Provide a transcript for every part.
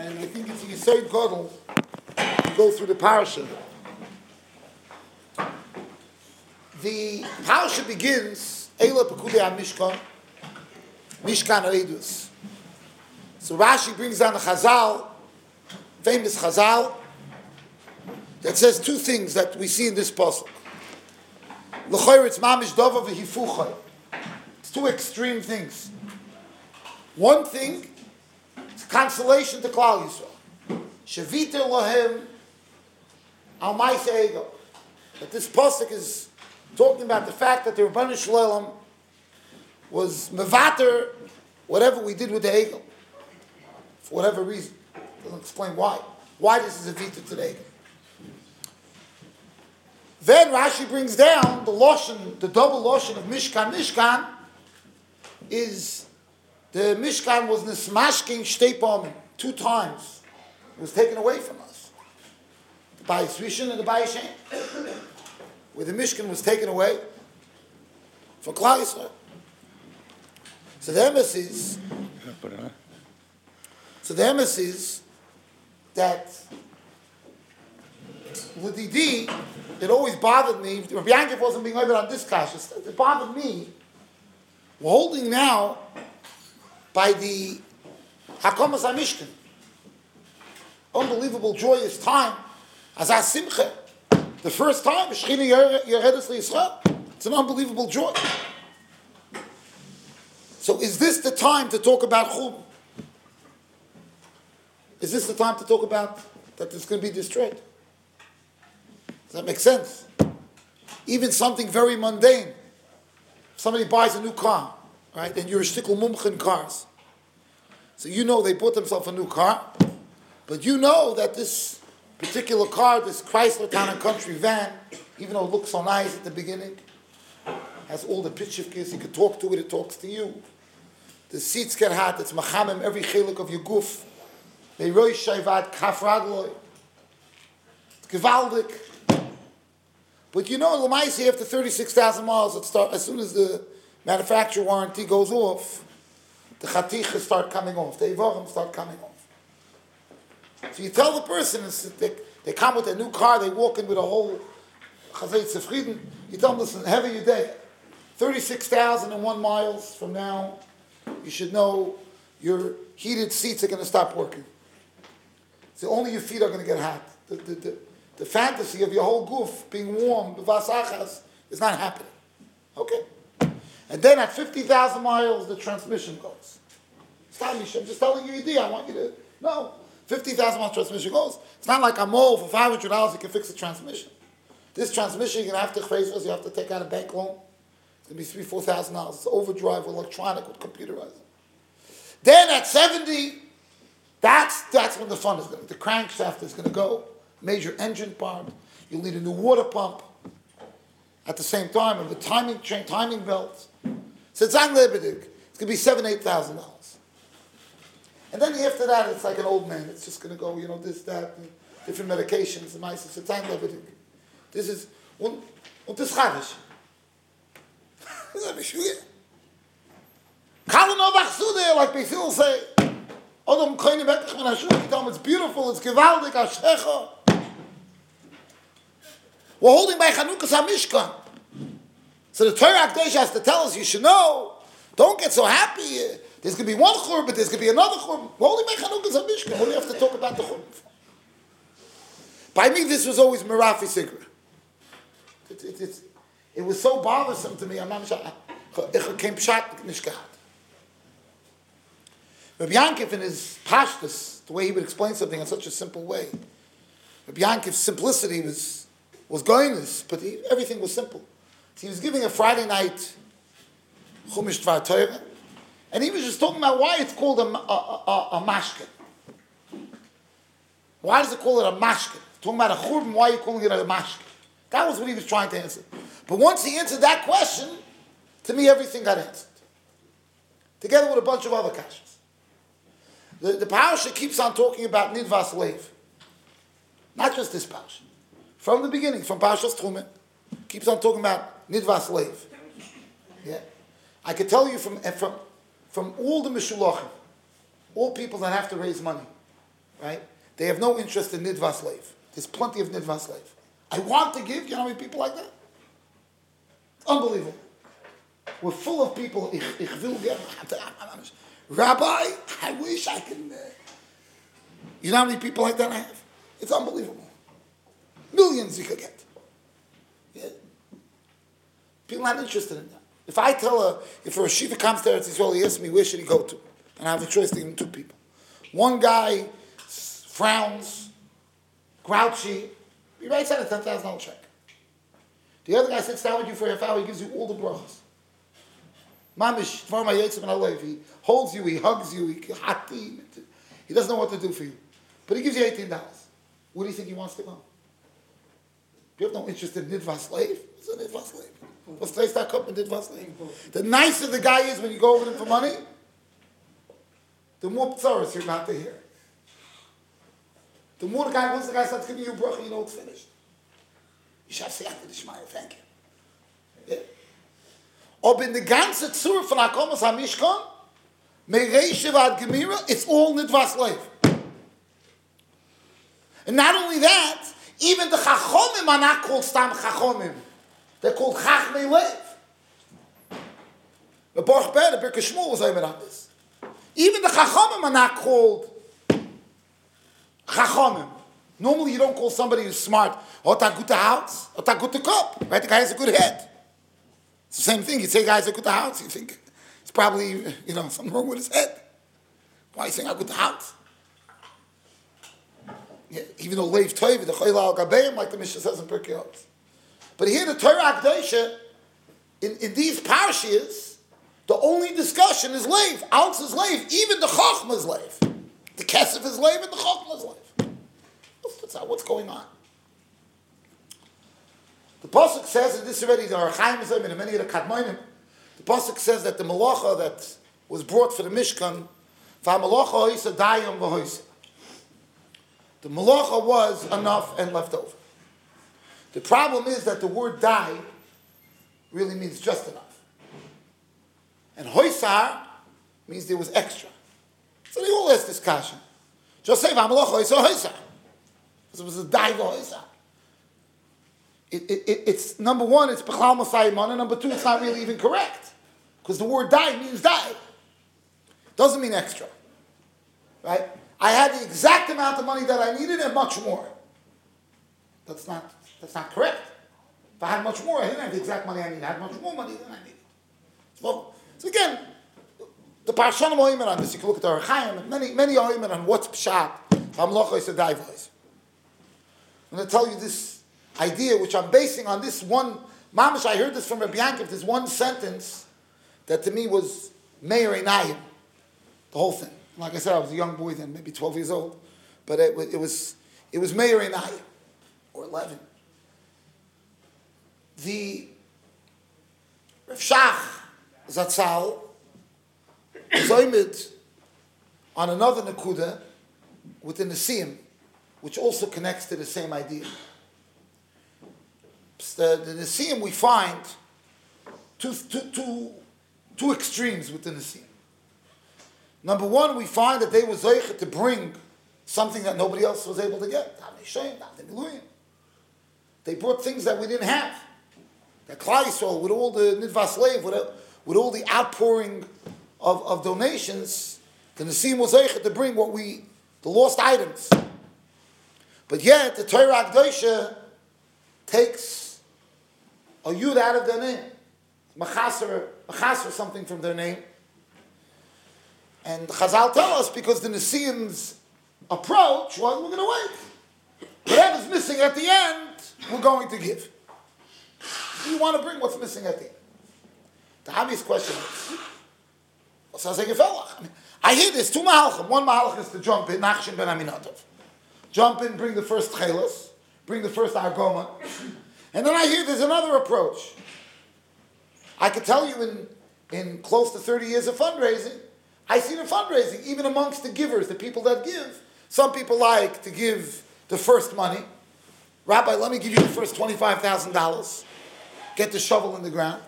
and I think it's Yisoid Godel to go through the parasha. The parasha begins, Eila Pekudei Mishkan, Mishkan Oedus. So Rashi brings down the Chazal, famous Chazal, that says two things that we see in this puzzle. L'choyer, it's mamish dova v'hifuchay. It's two extreme things. One thing, consolation to Klal Yisrael. Shavita lohem al ego. That this pasuk is talking about the fact that the Rebbeinu Shalom was mevater whatever we did with the ego, for whatever reason. Doesn't explain why. Why this is a vita to the ego. Then Rashi brings down the lotion, the double lotion of Mishkan. Mishkan is the Mishkan was nismashking shtepom two times. It was taken away from us. The Bayis Rishon and the Bayis. Where the Mishkan was taken away for Klal. So the emes is, so the emes is that L'didi, it always bothered me. Rabbi Yankiv wasn't being over on this kash. It bothered me. We're holding now by the Hakomas HaMishkan. Unbelievable, joyous time. As simcha. The first time, Shechina Yeredes Yisrael. It's an unbelievable joy. So is this the time to talk about Chum? Is this the time to talk about that it's going to be destroyed? Does that make sense? Even something very mundane. Somebody buys a new car, right? And you're a shtickle mumch in cars. So you know they bought themselves a new car, but you know that this particular car, this Chrysler Town and Country van, even though it looks so nice at the beginning, has all the pitchifkis, you can talk to it, it talks to you. The seats get hot, it's machamim, every chelik of your goof. They roi shayvat. It's. But you know, the Lamaisi, after 36,000 miles, it start, as soon as the manufacturer warranty goes off, the chatichas start coming off, the evorim start coming off. So you tell the person, they, they come with a new car, they walk in with a whole chazayt sefriden, you tell them, listen, have your day. 36,001 miles from now, you should know your heated seats are going to stop working. So only your feet are going to get hot. The, the, the, the fantasy of your whole goof being warm, the vasachas, is not happening. Okay? And then at 50,000 miles, the transmission goes. Stop me, I'm just telling you idea. I want you to know. 50,000 miles transmission goes. It's not like a mole for $500 you can fix the transmission. This transmission, you're going to have to face you have to take out a bank loan. It's going to be three, four thousand dollars. It's overdrive, electronic, with computerized. Then at 70, that's, that's when the fun is going to The crankshaft is going to go major engine part. You'll need a new water pump at the same time, and the timing chain, timing belts. So it's unlimited. It's going to be seven, eight thousand dollars. And then after that, it's like an old man. It's just going to go, you know, this, that, different medications, and mice. It's unlimited. This is und und das chadish. Das ist schwer. Kalle no bachsude, like Basil say. Odom keine wirklich von der Schule, it's beautiful, it's gewaltig, a. We're holding by Chanukah's HaMishkan. So the Torah Akdosh has to tell us, you should know, don't get so happy. There's going to be one churban, but there's going to be another churban. We're by Chanukah's HaMishkan. What do have to talk about the churban? By me, this was always Merafi Sigra. It, it, it, it, was so bothersome to me. I'm not sure. Ich came pshat nicht gehabt. Rabbi Yankiv in his pashtus, the way he would explain something in such a simple way, Rabbi Yankiv's simplicity was was this, but he, everything was simple. He was giving a Friday night Chumash Dvar Torah, and he was just talking about why it's called a, a, a, a mashkin. Why does it call it a mashkin? Talking about a churban, why are you calling it a mashkin? That was what he was trying to answer. But once he answered that question, to me everything got answered. Together with a bunch of other kashas. The, the parasha keeps on talking about nidvas lev. Not just this parasha. From the beginning, from Parshas Trumen, keeps on talking about Nidvas Lev. Yeah. I could tell you from, from, from all the Mishulachim, all people that have to raise money, right? They have no interest in nidvas slave. There's plenty of nidvas slave. I want to give. You know how many people like that? Unbelievable. We're full of people. Ich, ich will Rabbi, I wish I could. Uh, you know how many people like that I have? It's unbelievable. Millions you could get. People not interested in that. If I tell a, if a Shiva comes to Eretz Yisrael, he asks me, where should he go to? And I have a choice between two people. One guy frowns, grouchy, he writes out a $10,000 check. The other guy sits down with you for a half hour, he gives you all the brachas. Mamish, he holds you, he hugs you, he. He doesn't know what to do for you. But he gives you $18. Where do you think he wants to go? You have no interest in Nidva slave. It's a Nidva slave. What's place that cup in Nidva slave? The nicer the guy is when you go over him for money, the more ptzaras you're about to hear. The more the guy, once the guy starts giving you bracha, you know it's finished. You should say after the Shemaya, thank you. Yeah. Ob in the ganze Zur von Akomas HaMishkan, Mereishe Vad Gemira, it's all Nidvas Lev. And not only that, even the Chachomim are not called Stam Chachomim. They're called Chachmei Lev. The Baruch Ber, the Birka Shmuel was on this. Even the Chachomim are not called Chachomim. Normally you don't call somebody who's smart, Ota Guta House, Ota Guta Cup, right? The guy has a good head. It's the same thing. You say guy's a good house, you think it's probably, you know, something wrong with his head. Why are you saying a good house? Yeah, even though Leif Toiv, the Chayla al Gabeim, like the Mishnah says in Pirkei But here the Torah Akdosha, in, in these parashas, the only discussion is Leif. Ounce is Leif. Even the Chachma is Leif. The Kesef is Leif and the Chachma is Leif. What's, what's going on? The Pasuk says, and this already, the Archaim is and many of the Kadmoinim, the Pasuk says that the Malacha that was brought for the Mishkan. The Malacha was enough and left over. The problem is that the word die really means just enough. And Hoysar means there was extra. So they all ask this. Just say Vamalocha Hoysa Hoysar. Because it was a die Hoysar it, it, it's number one, it's Bechal Masayimon, and number two, it's not really even correct. Because the word die means die. Doesn't mean extra. Right? I had the exact amount of money that I needed and much more. That's not, that's not correct. If I had much more, I didn't have the exact money I needed. I had much more money than I needed. So, so again, the Parshanim Oimer on this, you can look at the Archaim, and many, many Oimer on what's Pshat, Hamlocha is a voice. I'm going to tell you this idea, which I'm basing on this one. Mamish, I heard this from Rabbi Yankov, this one sentence that to me was Meir Einayim, the whole thing. Like I said, I was a young boy then, maybe 12 years old, but it, it was it was Meir Einayim, or 11. The Rav Shach Zatzal Zoimid on another Nakuda within the Siyam, which also connects to the same idea the, the we find two, two, two, two extremes within the Nesiim. Number one, we find that they were zeichet to bring something that nobody else was able to get. They brought things that we didn't have. That Yisrael, with all the Nidvas slave, with, with all the outpouring of, of donations, the Nesiim was zeichet to bring what we, the lost items. But yet, the Torah Akdosha takes a yud out of their name. Machaser, machaser something from their name. And Chazal tell us because the Nesiim's approach was we're going to wait. Whatever's missing at the end, we're going to give. You want to bring what's missing at the end. The obvious question is, I, mean, I hear this two mahalchim. One mahalch is to jump in, Nachshon ben Aminadav. Jump in, bring the first chelas, bring the first argoma, and then I hear there's another approach. I could tell you in, in close to 30 years of fundraising, I see the fundraising, even amongst the givers, the people that give. Some people like to give the first money. Rabbi, let me give you the first $25,000. Get the shovel in the ground.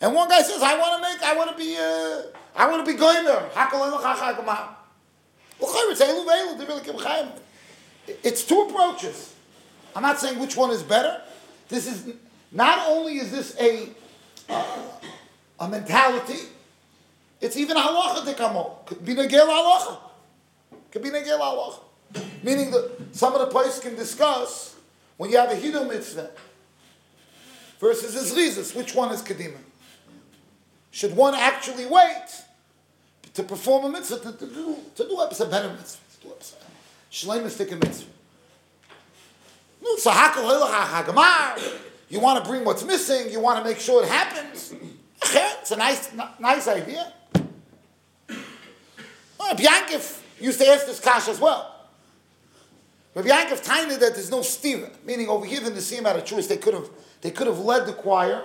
And one guy says, I want to make, I want to be, uh, I want to be goymer. It's two approaches. I'm not saying which one is better. This is not only is this a uh, a mentality, it's even halacha dekamo. Could be negel halacha. Could be negel halacha. Meaning that some of the places can discuss when you have a hidu mitzvah versus a zrizis, which one is kedima? Should one actually wait to perform a mitzvah to, to do to do a better mitzvah? To do a mitzvah. You want to bring what's missing. You want to make sure it happens. It's a nice, nice idea. Biankif used to ask this kash as well. Rabbi Yankov tiny that there's no stira, meaning over here the same out of choice, they could have they could have led the choir,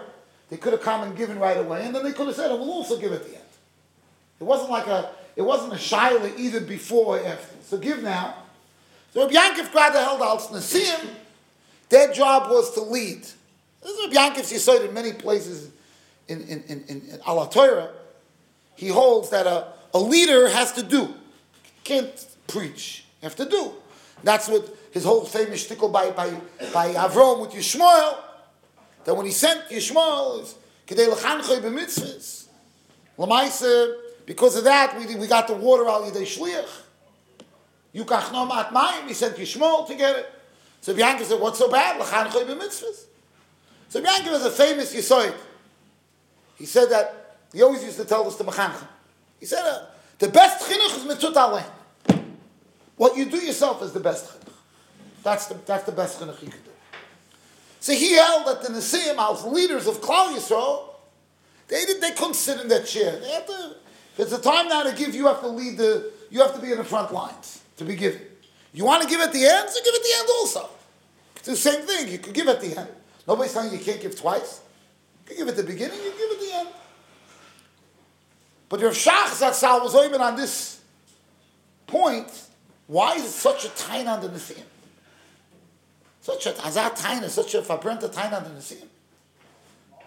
they could have come and given right away, and then they could have said, oh, "We'll also give at the end." It wasn't like a it wasn't a shaila either before or after. So give now. So Rabbi Yankov grabbed the held out Nasim, their job was to lead. This is Rabbi Yankov's Yisoid in many places in, in, in, in, in Ala Torah. He holds that a, a leader has to do. Can't preach. Have to do. That's what his whole famous shtickle by, by, by Avrom with Yishmael, that when he sent Yishmael, is Kedei L'chanchoy b'mitzvahs. L'maisa, because of that, we, we got the water al Yidei Shliach. Yukach no mat mayim, he sent Yishmael to get it. So Bianca said, what's so bad? L'chanchoy b'mitzvahs. So Bianca was a famous Yisoid. He said that, he always used to tell us the Mechancha. He said, the best chinuch is mitzut alein. What you do yourself is the best chinuch. That's the, that's the best chinuch you can do. So he held that the Nesiim, as leaders of Klal Yisrael, they, did, they couldn't sit in that chair. They to, it's a time now to give, you have to lead the, you have to be in the front lines to be given. You want to give at the end, so give at the end also. It's the same thing. You could give at the end. Nobody's telling you you can't give twice. You can give at the beginning, you give at the end. But your Shach Zatzal was even on this point why is it such a tain on the Nesiim? Such a azat tain, such a fabrenta tain on the Nesiim.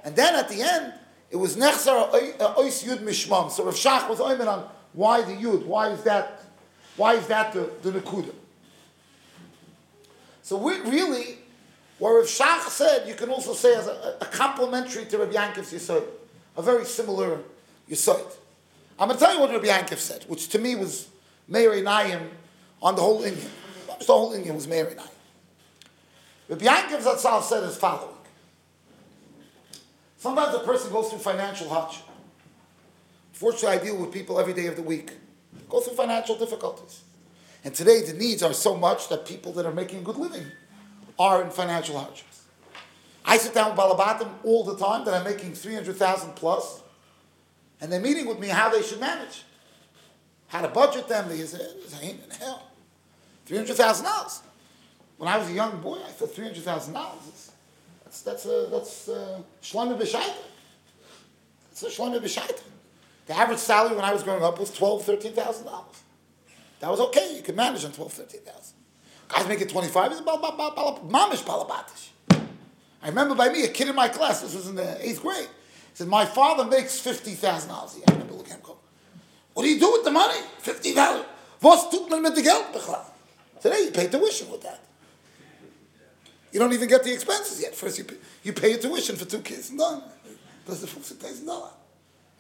And then at the end, it was nechzar uh, ois yud mishmam. So Rav Shach was oimen on why the yud, why is that, why is that the, the nekuda? So we really, what Rav Shach said, you can also say as a, a complementary to Rav Yankov's Yisoid, a very similar Yisoid. I'm going to tell you what Rabbi Yankov said, which to me was Meir Einayim on the whole Indian. The whole Indian was Meir Einayim. Rabbi Yankov Zatzal said as following. Sometimes a person goes through financial hardship. Fortunately, I deal with people every day of the week. Go through financial difficulties. And today, the needs are so much that people that are making a good living are in financial hardships. I sit down with Balabatim all the time that I'm making 300,000 plus, and they're meeting with me how they should manage. How to budget them. They say, ain't in hell. $300,000. When I was a young boy, I thought $300,000. That's, that's, a, that's a Shlomo B'Shaita. That's a Shlomo B'Shaita. The average salary when I was growing up was $12,000, $13,000. That was okay. You could manage on $12,000, $13,000. Guys make it 25, it's mamish balabatish. I remember by me, a kid in my class, this was in the eighth grade, said, my father makes $50,000 a year. What do you do with the money? $50,000. Was tut man Today you pay tuition with that. You don't even get the expenses yet. First you pay, you pay your tuition for two kids and done. That's the six thousand dollar.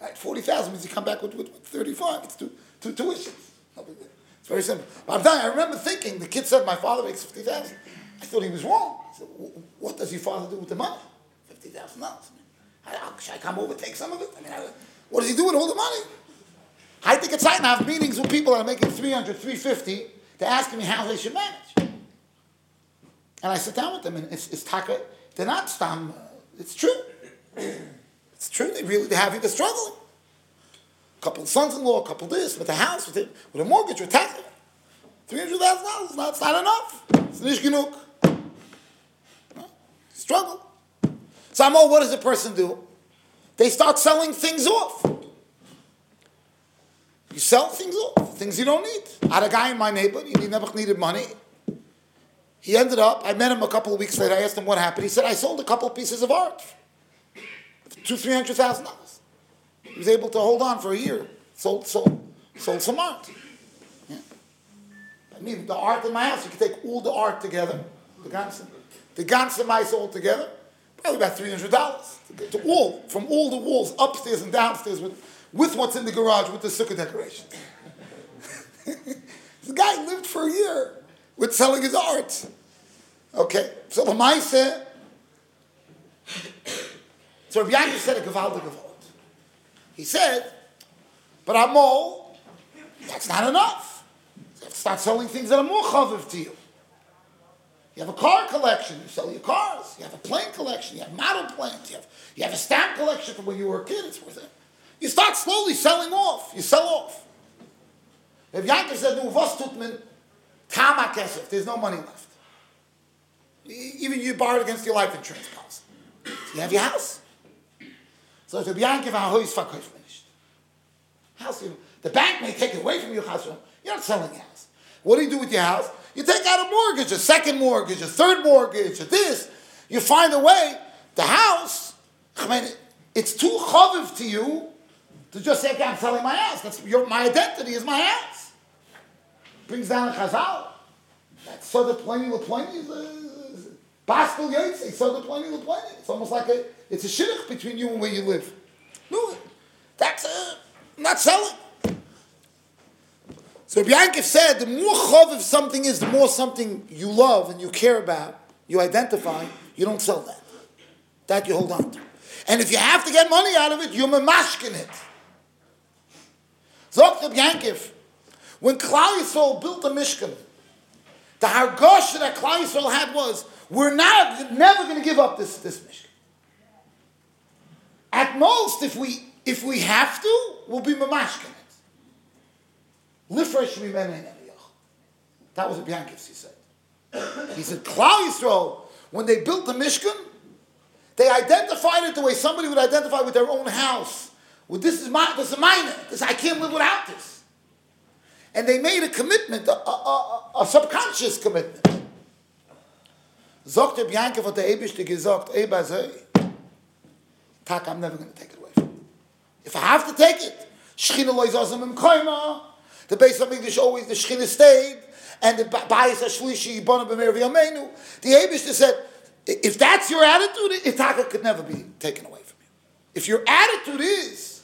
Right, forty thousand means you come back with, with, with thirty-five. It's two two tuitions. It's very simple. But I'm you, I remember thinking the kid said my father makes fifty thousand. I thought he was wrong. I said, what does your father do with the money? Fifty thousand dollars. Should I come over take some of it? I mean, I, what does he do with all the money? I think it's time to have meetings with people that are making 300, 350 they're asking me how they should manage. And I sit down with them, and it's, it's taka. They're not stam. It's true. It's true. They really they're having a struggle. A couple sons-in-law, a couple this, with a house, with, it, with a mortgage, with tax. Three hundred thousand dollars. Not it's not enough. It's. Struggle. So I'm all. What does a person do? They start selling things off. You sell things off, things you don't need. I had a guy in my neighborhood, he never needed money. He ended up, I met him a couple of weeks later, I asked him what happened. He said, I sold a couple of pieces of art. Two, three hundred thousand dollars. He was able to hold on for a year. Sold, sold, sold some art. Yeah. I mean, the art in my house, you can take all the art together, the ganze, the ganze mice all together, probably about $300 to all, from all the walls, upstairs and downstairs, with, with what's in the garage, with the sukkah decorations. this guy lived for a year with selling his art. Okay, so the mice, so Rabbi Yankee said a gewaldige Wort. He said, but Amol, that's not enough. Start selling things that are more chaviv to you. You have a car collection, you sell your cars. You have a plane collection, you have model planes. You have, you have a stamp collection from when you were a kid, it's worth it. You start slowly selling off. You sell off. If Yankee said, "Nu was tut kesef?" There's no money left. Even you borrowed against your life insurance policy. You have your house. So if van Hoys verkauft nicht. House, the bank may take it away from your house. You're not selling your house. What do you do with your house? You take out a mortgage, a second mortgage, a third mortgage, this. You find a way. The house, I mean, it's too chaviv to you to just say, okay, I'm selling my house. That's your, my identity is my house. Brings down chazal. That's so the plenty of plenty. Baskel Yotze, so the plenty of plenty. It's almost like a, it's a shidduch between you and where you live. No, that's not selling. So Yankov said, the more chaviv something is, the more something you love and you care about, you identify, you don't sell that. That you hold on to. And if you have to get money out of it, you're mamashkin it. Zok Reb Yankov, when Klal Yisrael built the Mishkan, the hargosh that Klal Yisrael had was, we're not, never going to give up this, this Mishkan. At most, if we, if we have to, we'll be mamashkin it. Lifresh That was what Yankov he said. He said, Klal Yisrael, when they built the Mishkan, they identified it the way somebody would identify with their own house. Well, this is my, this is mine. This I can't live without this. And they made a commitment, a, a, a, a subconscious commitment. Sagt der Bianca von der Eberste gesagt, ey, bei sei, Tak, I'm never going to take it away from you. If I have to take it, Shechina loy zazim im koima, the base of English always, the Shechina stayed, and the Bayis HaShlishi, Yibana B'mer V'yameinu, the Eberste said, if that's your attitude, Itaka could never be taken away from you. If your attitude is,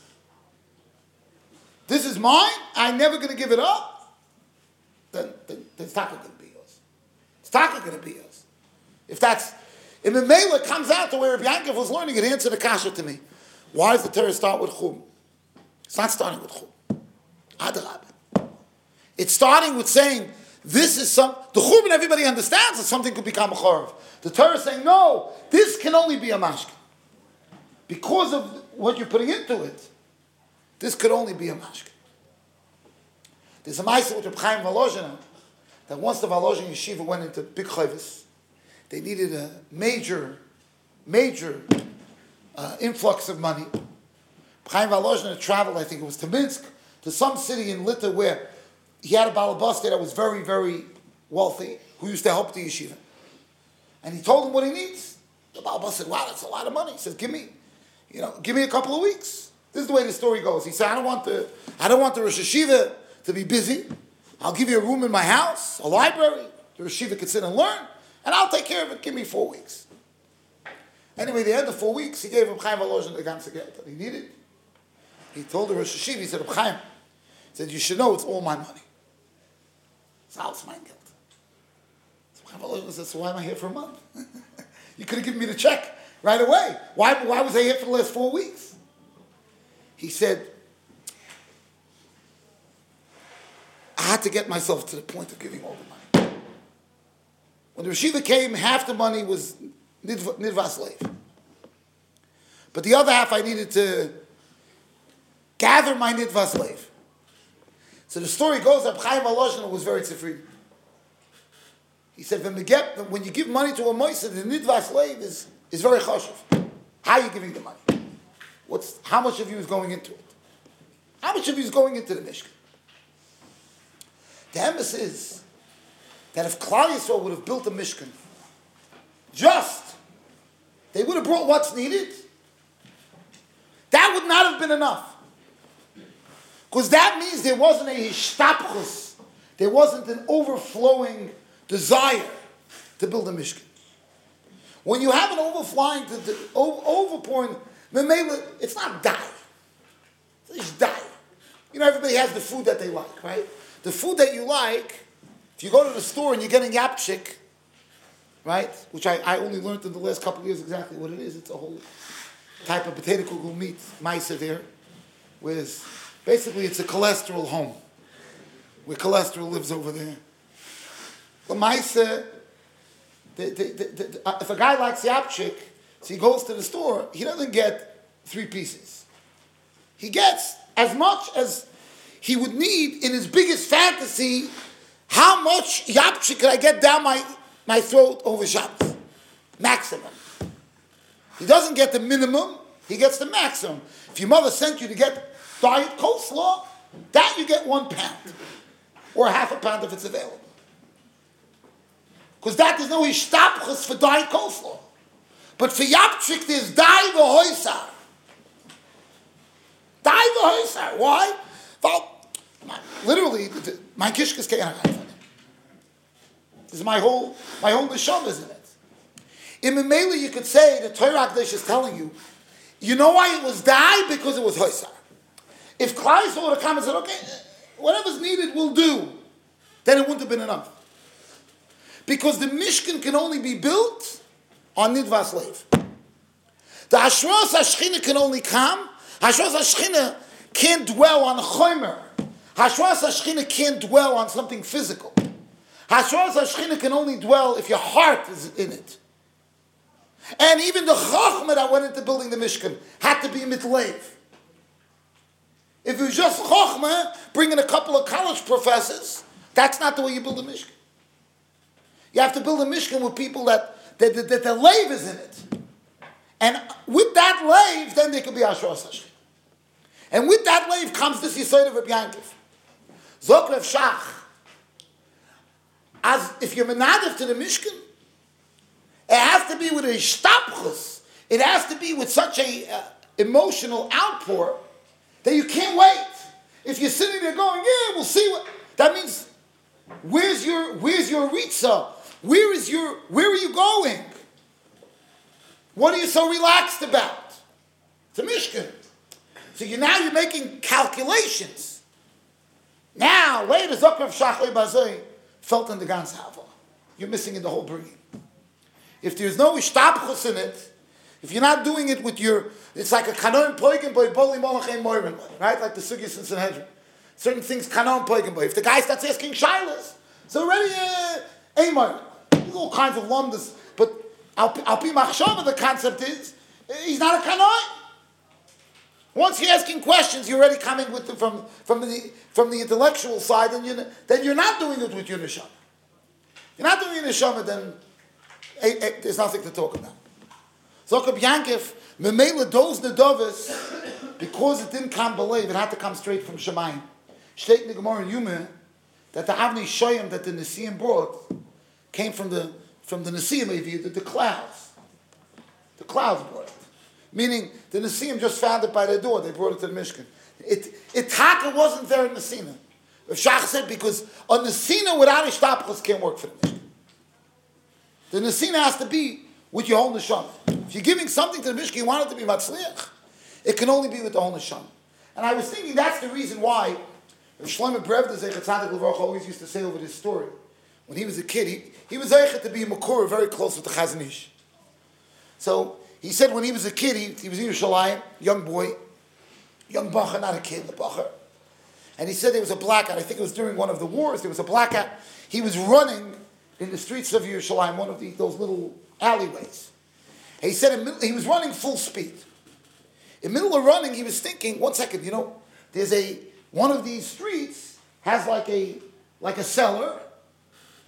this is mine, I'm never going to give it up, then, then, then Itaka going to be yours. It's Taka going to be yours. If that's, in the Mela comes out to where Rabbi Yankov was learning, it answered the kasha to me. Why does the Torah start with Chum? It's not starting with Chum. Adrab. It's starting with saying, this is some, the Chum and everybody understands that something could become a Chorav. The Torah is saying, no, this can only be a mashkin. Because of what you're putting into it, this could only be a mashkin. There's a Maisa with Reb Chaim Volozhin that once the Volozhin yeshiva went into big chayvis, they needed a major, major uh, influx of money. Chaim Volozhin traveled, I think it was to Minsk, to some city in Lita where he had a balabas that was very, very wealthy, who used to help the yeshiva. And he told him what he needs. The balabas said, wow, that's a lot of money. He says, give me, you know, give me a couple of weeks. This is the way the story goes. He said, I don't want the, I don't want the Rosh Hashiva to be busy. I'll give you a room in my house, a library. The Rosh Hashiva can sit and learn, and I'll take care of it. Give me four weeks. Anyway, the end of four weeks, he gave him Chaim Volozhin the ganze that he needed. He told the Rosh Hashiva, he said, Chaim, he said, you should know it's all my money. It's all my Geld. So Chaim Volozhin said, so why am I here for a month? you could have given me the check right away. Why, why was I here for the last four weeks? He said, I had to get myself to the point of giving all the money. When the Rashiva came, half the money was Nidva slave. But the other half I needed to gather my Nidva slave. So the story goes that Chaim Volozhin was very tzifri. He said, when, you give money to a Moisa, the Nidva slave is, is very chashuv. How are you giving the money? What's, how much of you is going into it? How much of you is going into the Mishkan? The emphasis is that if Klal Yisrael would have built a Mishkan, just, they would have brought what's needed, that would not have been enough. Because that means there wasn't a hishtapchus there wasn't an overflowing desire to build a Mishkan. When you have an overflowing, to, overpouring, it's not die. It's die. You know, everybody has the food that they like, right? The food that you like, if you go to the store and you're getting yapchik, right? Which I, I only learned in the last couple of years exactly what it is. It's a whole type of potato kugel meat, maisa there, with basically it's a cholesterol home, where cholesterol lives over there. The maisa, the, the, the, if a guy likes yapchik, so he goes to the store, he doesn't get three pieces. He gets as much as he would need in his biggest fantasy. How much yapchik could I get down my, my throat over Shabbos? Maximum. He doesn't get the minimum, he gets the maximum. If your mother sent you to get diet coleslaw, that you get one pound. Or half a pound if it's available. Because that is no ishtapchus for diet coleslaw. But for yapchik, there's dai v'hoisar. Dai v'hoisar. Why? Well, literally, my kishkas can't This is my whole, my whole neshama is in it. In Memela, you could say the Torah Akdesh is telling you, you know why it was dai? Because it was hoisar. If Christ would have come and said, okay, whatever's needed, we'll do, then it wouldn't have been enough. Because the Mishkan can only be built on Nidvas Lev. The Hashras HaShechina can only come. Hashras HaShechina can't dwell on Chomer. Hashras HaShechina can't dwell on something physical. Hashras HaShechina can only dwell if your heart is in it. And even the Chachma that went into building the Mishkan had to be mitlev. If it was just Chachma, bringing a couple of college professors, that's not the way you build a Mishkan. You have to build a Mishkan with people that, that, the lave is in it. And with that lave, then there could be Ashra Sashim. And with that lave comes this Yisoid of Rabbi Yankiv. Zokrev Shach. As if you're menadiv to the Mishkan, it has to be with a shtapchus. It has to be with such a uh, emotional outpour that you can't wait. If you're sitting there going, yeah, we'll see what that means. Where's your where's your ritza? Where is your where are you going? What are you so relaxed about? It's a Mishkan. So you now you're making calculations. Now, later, Zokrev Shachlei Bazoi felt in the Gans Hava. You're missing in the whole bringing. If there's no ishtapchus in it, if you're not doing it with your, it's like a kanon poigen boy, boli molachem moirin, right? Like the sugis in Sanhedrin. Certain things kanon poigen boy. If the guy starts asking shilas, so already, uh, Amar, all kinds of lumdas, but Al Pi Machshava, the concept is, he's not a kanon. Once you're asking questions, you're already coming with from, from, the, from the intellectual side, and you, then you're not doing it with your neshama. You're not doing your neshama, then hey, hey, there's nothing to talk about. Zokab Yankif, Memela those Nedovis, because it didn't come believe, it had to come straight from Shemayim. Shteit Gemara in Yuma, that the Avnei Shoyim that the Nesiim brought came from the from the Nesiim the, the clouds. The clouds brought it. Meaning the Nesiim just found it by their door, they brought it to the Mishkan. It, it Taka wasn't there in Nesina. If Shach said, because a Nesina without a Shtapchus can't work for the Mishkan. The Nesina has to be with your whole neshama. If you're giving something to the Mishkan, you want it to be Matzliach, it can only be with the whole neshama. And I was thinking that's the reason why Shlomo Brevda Zeichat Levarach always used to say over this story. When he was a kid, he, he was Zeichat to be a Makura very close with the Chazon Ish. So he said when he was a kid, he, he was in Yerushalayim, young boy, young bacher, not a kid, the bacher. And he said there was a blackout. I think it was during one of the wars. There was a blackout. He was running in the streets of Yerushalayim, one of the, those little alleyways. He said he was running full speed. In the middle of running, he was thinking, one second, you know, there's a one of these streets has like a like a cellar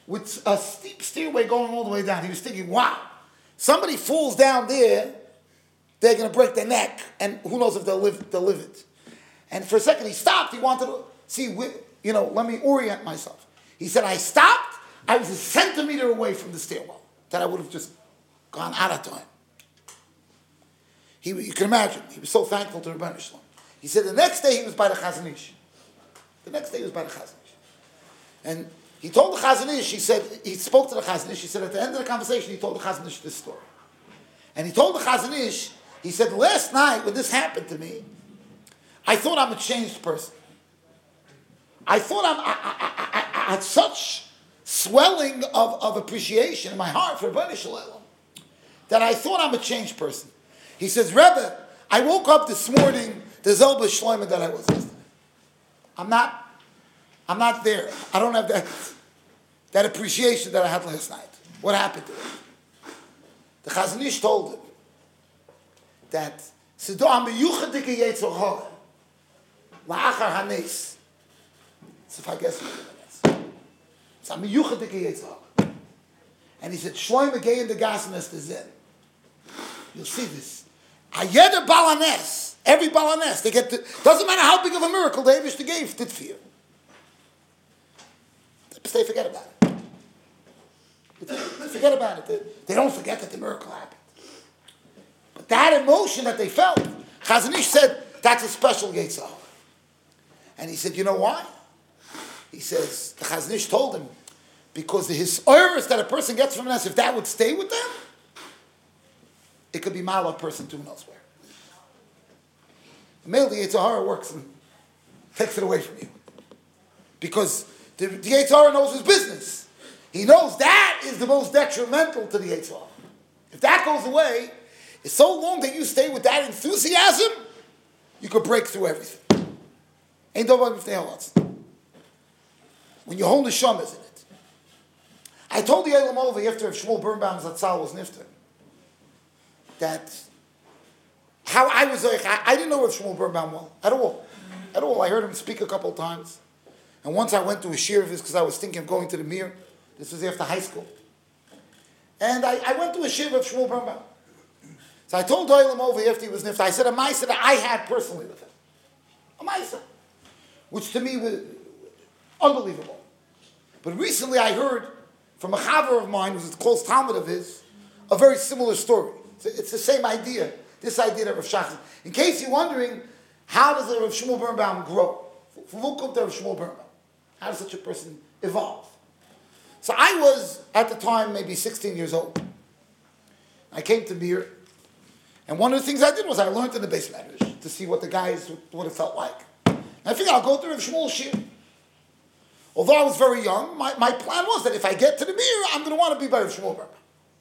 with a steep stairway going all the way down. He was thinking, wow, somebody falls down there, they're going to break their neck, and who knows if they'll live, they'll live it. And for a second, he stopped. He wanted to see, you know, let me orient myself. He said, I stopped. I was a centimeter away from the stairwell that I would have just gone out of time. He, you can imagine, he was so thankful to Rabbi Shalom. He said the next day he was by the Chazon Ish. The next day he was by the Chazon Ish. And he told the Chazon Ish, he said, he spoke to the Chazon Ish, he said at the end of the conversation, he told the Chazon Ish this story. And he told the Chazon Ish, he said, last night when this happened to me, I thought I'm a changed person. I thought I'm, I, I, I, I had such swelling of, of appreciation in my heart for Rebbeinu Shalom that I thought I'm a changed person. He says, Rebbe, I woke up this morning, the Zelba Shloimeh that I was yesterday. I'm not, I'm not there. I don't have that, that appreciation that I had last night. What happened to it? The Chazon Ish told him that hanes. So if I guess what it is. So am yuchadik yetzer. And he said, Shloimeh gay the gasness is in. You'll see this. Ayeder balanes. Every balanes. They get to, doesn't matter how big of a miracle the Abish gave did for you. They forget about it. They forget about it. They, don't forget that the miracle happened. But that emotion that they felt, Chazon Ish said, that's a special Yetzirah. And he said, you know why? He says, the Chazon Ish told him, because the hisoris that a person gets from us, if that would stay with them, it could be mal a person doing elsewhere. Male, the Yetzer Hara works and takes it away from you. Because the, the Yetzer Hara knows his business. He knows that is the most detrimental to the Yetzer Hara. If that goes away, it's so long that you stay with that enthusiasm, you could break through everything. Ain't nobody if When your whole neshama is in it. I told the Elam over after Shmuel Birnbaum Zatzal was nifter that how I was like, I, I didn't know Rav Shmuel Birnbaum well at all, at all. I heard him speak a couple times, and once I went to a shir of his because I was thinking of going to the Mir. This was after high school, and I, I went to a shir of Shmuel Birnbaum. So I told Doilim over after he was nifta, I said a ma'isa that I had personally with him, a ma'isa, which to me was unbelievable. But recently I heard from a chaver of mine, who's a close talmud of his, a very similar story. It's the same idea. This idea that Rav Shach. In case you're wondering, how does the Rav Shmuel Birnbaum grow? From Vukum to Rav Shmuel Birnbaum. How does such a person evolve? So I was, at the time, maybe 16 years old. I came to Mir, and one of the things I did was I learned in the base medrash to see what the guys, what it felt like. And I figured I'll go to Rav Shmuel Shir. Although I was very young, my, my plan was that if I get to the Mir, I'm going to want to be by Rav Shmuel Birnbaum.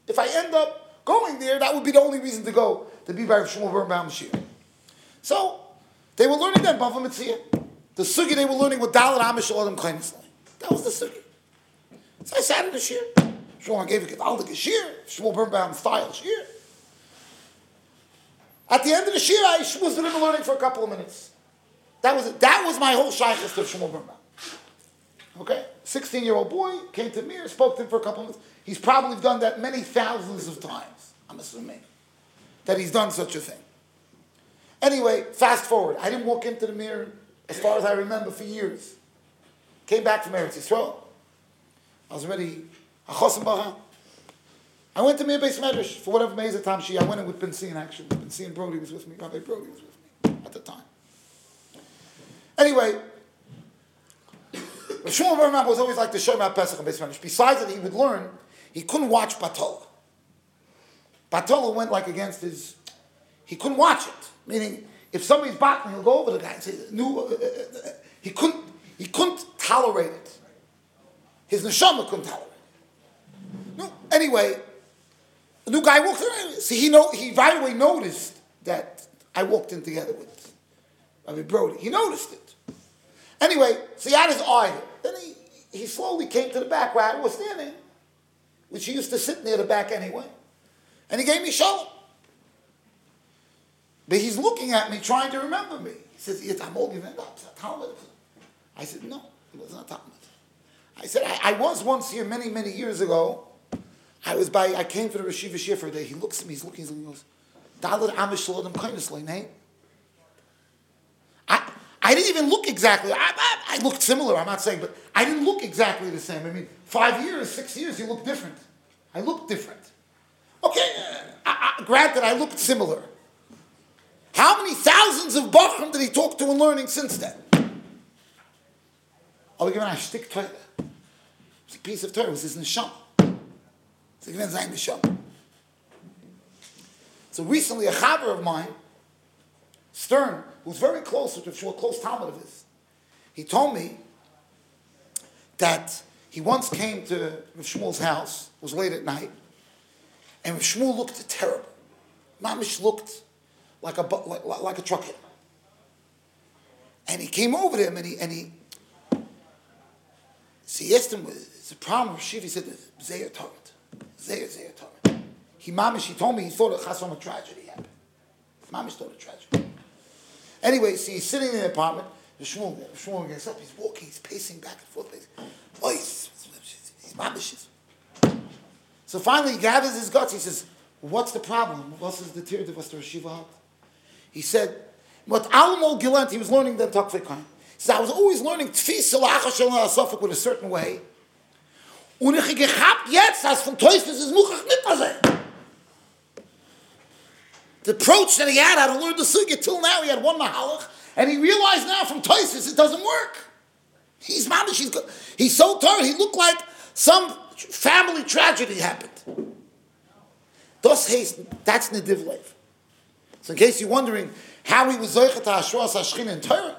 If I end up going there, that would be the only reason to go, to be by Shmuel Birnbaum Shir. So, they were learning then Bava Metzia. The sugi they were learning with Dalit Amish Adam Kleinislein. That was the sugi. So I sat in the shir. Shmuel gave it a Gedaldik shir, Shmuel Birnbaum style shir. At the end of the shir, I was the learning for a couple of minutes. That was it. That was my whole shaykhist of Shmuel Birnbaum. Okay? 16 year old boy came to me, spoke to him for a couple of minutes. He's probably done that many thousands of times, I'm assuming, that he's done such a thing. Anyway, fast forward. I didn't walk into the Mir, as far as I remember, for years. Came back from Eretz Yisrael. I was ready. I went to Mir Beis Medrash for whatever mezuzah time she. I went in with Ben actually. Ben Brody was with me. Rabbi Brody was with me at the time. Anyway, Shmuel Birnbaum was always like to the Shema Pesach and Beis Medrash. Besides that, he would learn, he couldn't watch Batola. Batola went like against his, he couldn't watch it. Meaning, if somebody's boxing, he'll go over the guy and say, "No," uh, uh, uh, he couldn't, he couldn't tolerate it. His neshama couldn't tolerate it. No, anyway, the new guy walked in. See, he know, he right away noticed that I walked in together with Rabbi Brody. He noticed it. Anyway, so he had his eye. Then he, he slowly came to the back where I was standing, which he used to sit near the back anyway. And he gave me shalom. But he's looking at me, trying to remember me. He says, It's Amol Givendat, Talmud. I said, no, it was not Talmud. I said, I, I, was once here many, many years ago. I was by, I came for the Rashiva Shir for a day. He looks at me, he's looking, he's looking, he goes, Dalit Amish Lodam Kindness name. I I didn't even look exactly. I, I, I, looked similar. I'm not saying, but I didn't look exactly the same. I mean, five years, six years, you look different. I looked different. Okay, uh, granted, I looked similar. How many thousands of Bachram did he talk to and learning since then? Are we giving a shtick to was a piece of Torah. It was his neshama. So gewinnt sein neshama. So recently, a chaver of mine, Stern, who's very close to a close Talmud of his, he told me that he once came to Rav Shmuel's house, it was late at night, and Rav Shmuel looked terrible. Mamish looked like a, like, like a truck hit. And he came over to him and he, and he, so he asked him, it's a problem with Shiv. He said, Zeir Torah. Zeir, Zeir Torah. He, Mamish, he told me he thought a chas from a tragedy happened. Mamish thought a tragedy. Anyway, see, he's sitting in the apartment. The Shmuel, Shmuel gets up. He's walking. He's pacing back and forth. He's, oh, he's, mamish. So finally, he gathers his guts. He says, "What's the problem? What is the tear of the Shiva?" He said, "What Almo Gilent, he was learning the Takfei He says, I was always learning Tfis Salachah with a certain way. Teufels the approach that he had to learn the sugya till now he had one mahalach, and he realized now from Toisus it doesn't work. He's mamish. He's. He's so tired. He looked like some family tragedy happened. Thus. That's nediv lev. So in case you're wondering how he was zoichet ha'ashros ha'shchin in Torah,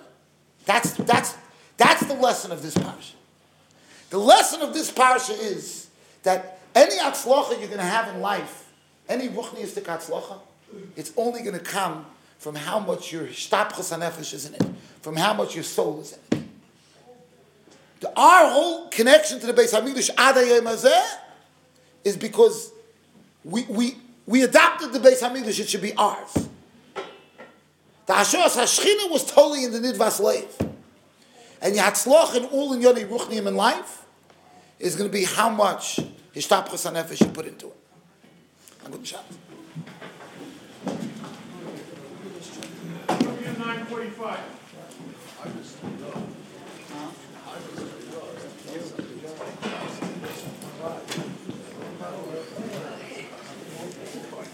that's that's that's the lesson of this parsha. The lesson of this parsha is that any atzlocha you're going to have in life, any ruchniistic atzlocha, it's only going to come from how much your shtapchus hanefesh is in it, from how much your soul is in it. The, our whole connection to the Beis Hamikdash Adayim is because we, we, we adopted the Beis Hamikdash, it should be ours. The Hashoras Hashchina was totally in the Nidvas Leiv. And Yatzloch and all in Yoni Ruchniim in life is going to be how much Hishtapchus HaNefesh you put into it. I'm good shot. 945.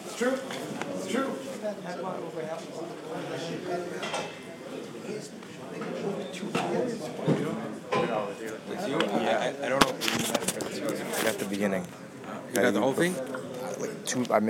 It's true. Yeah, I, I don't know if you got the beginning. You got the whole thing? Like two, I mean.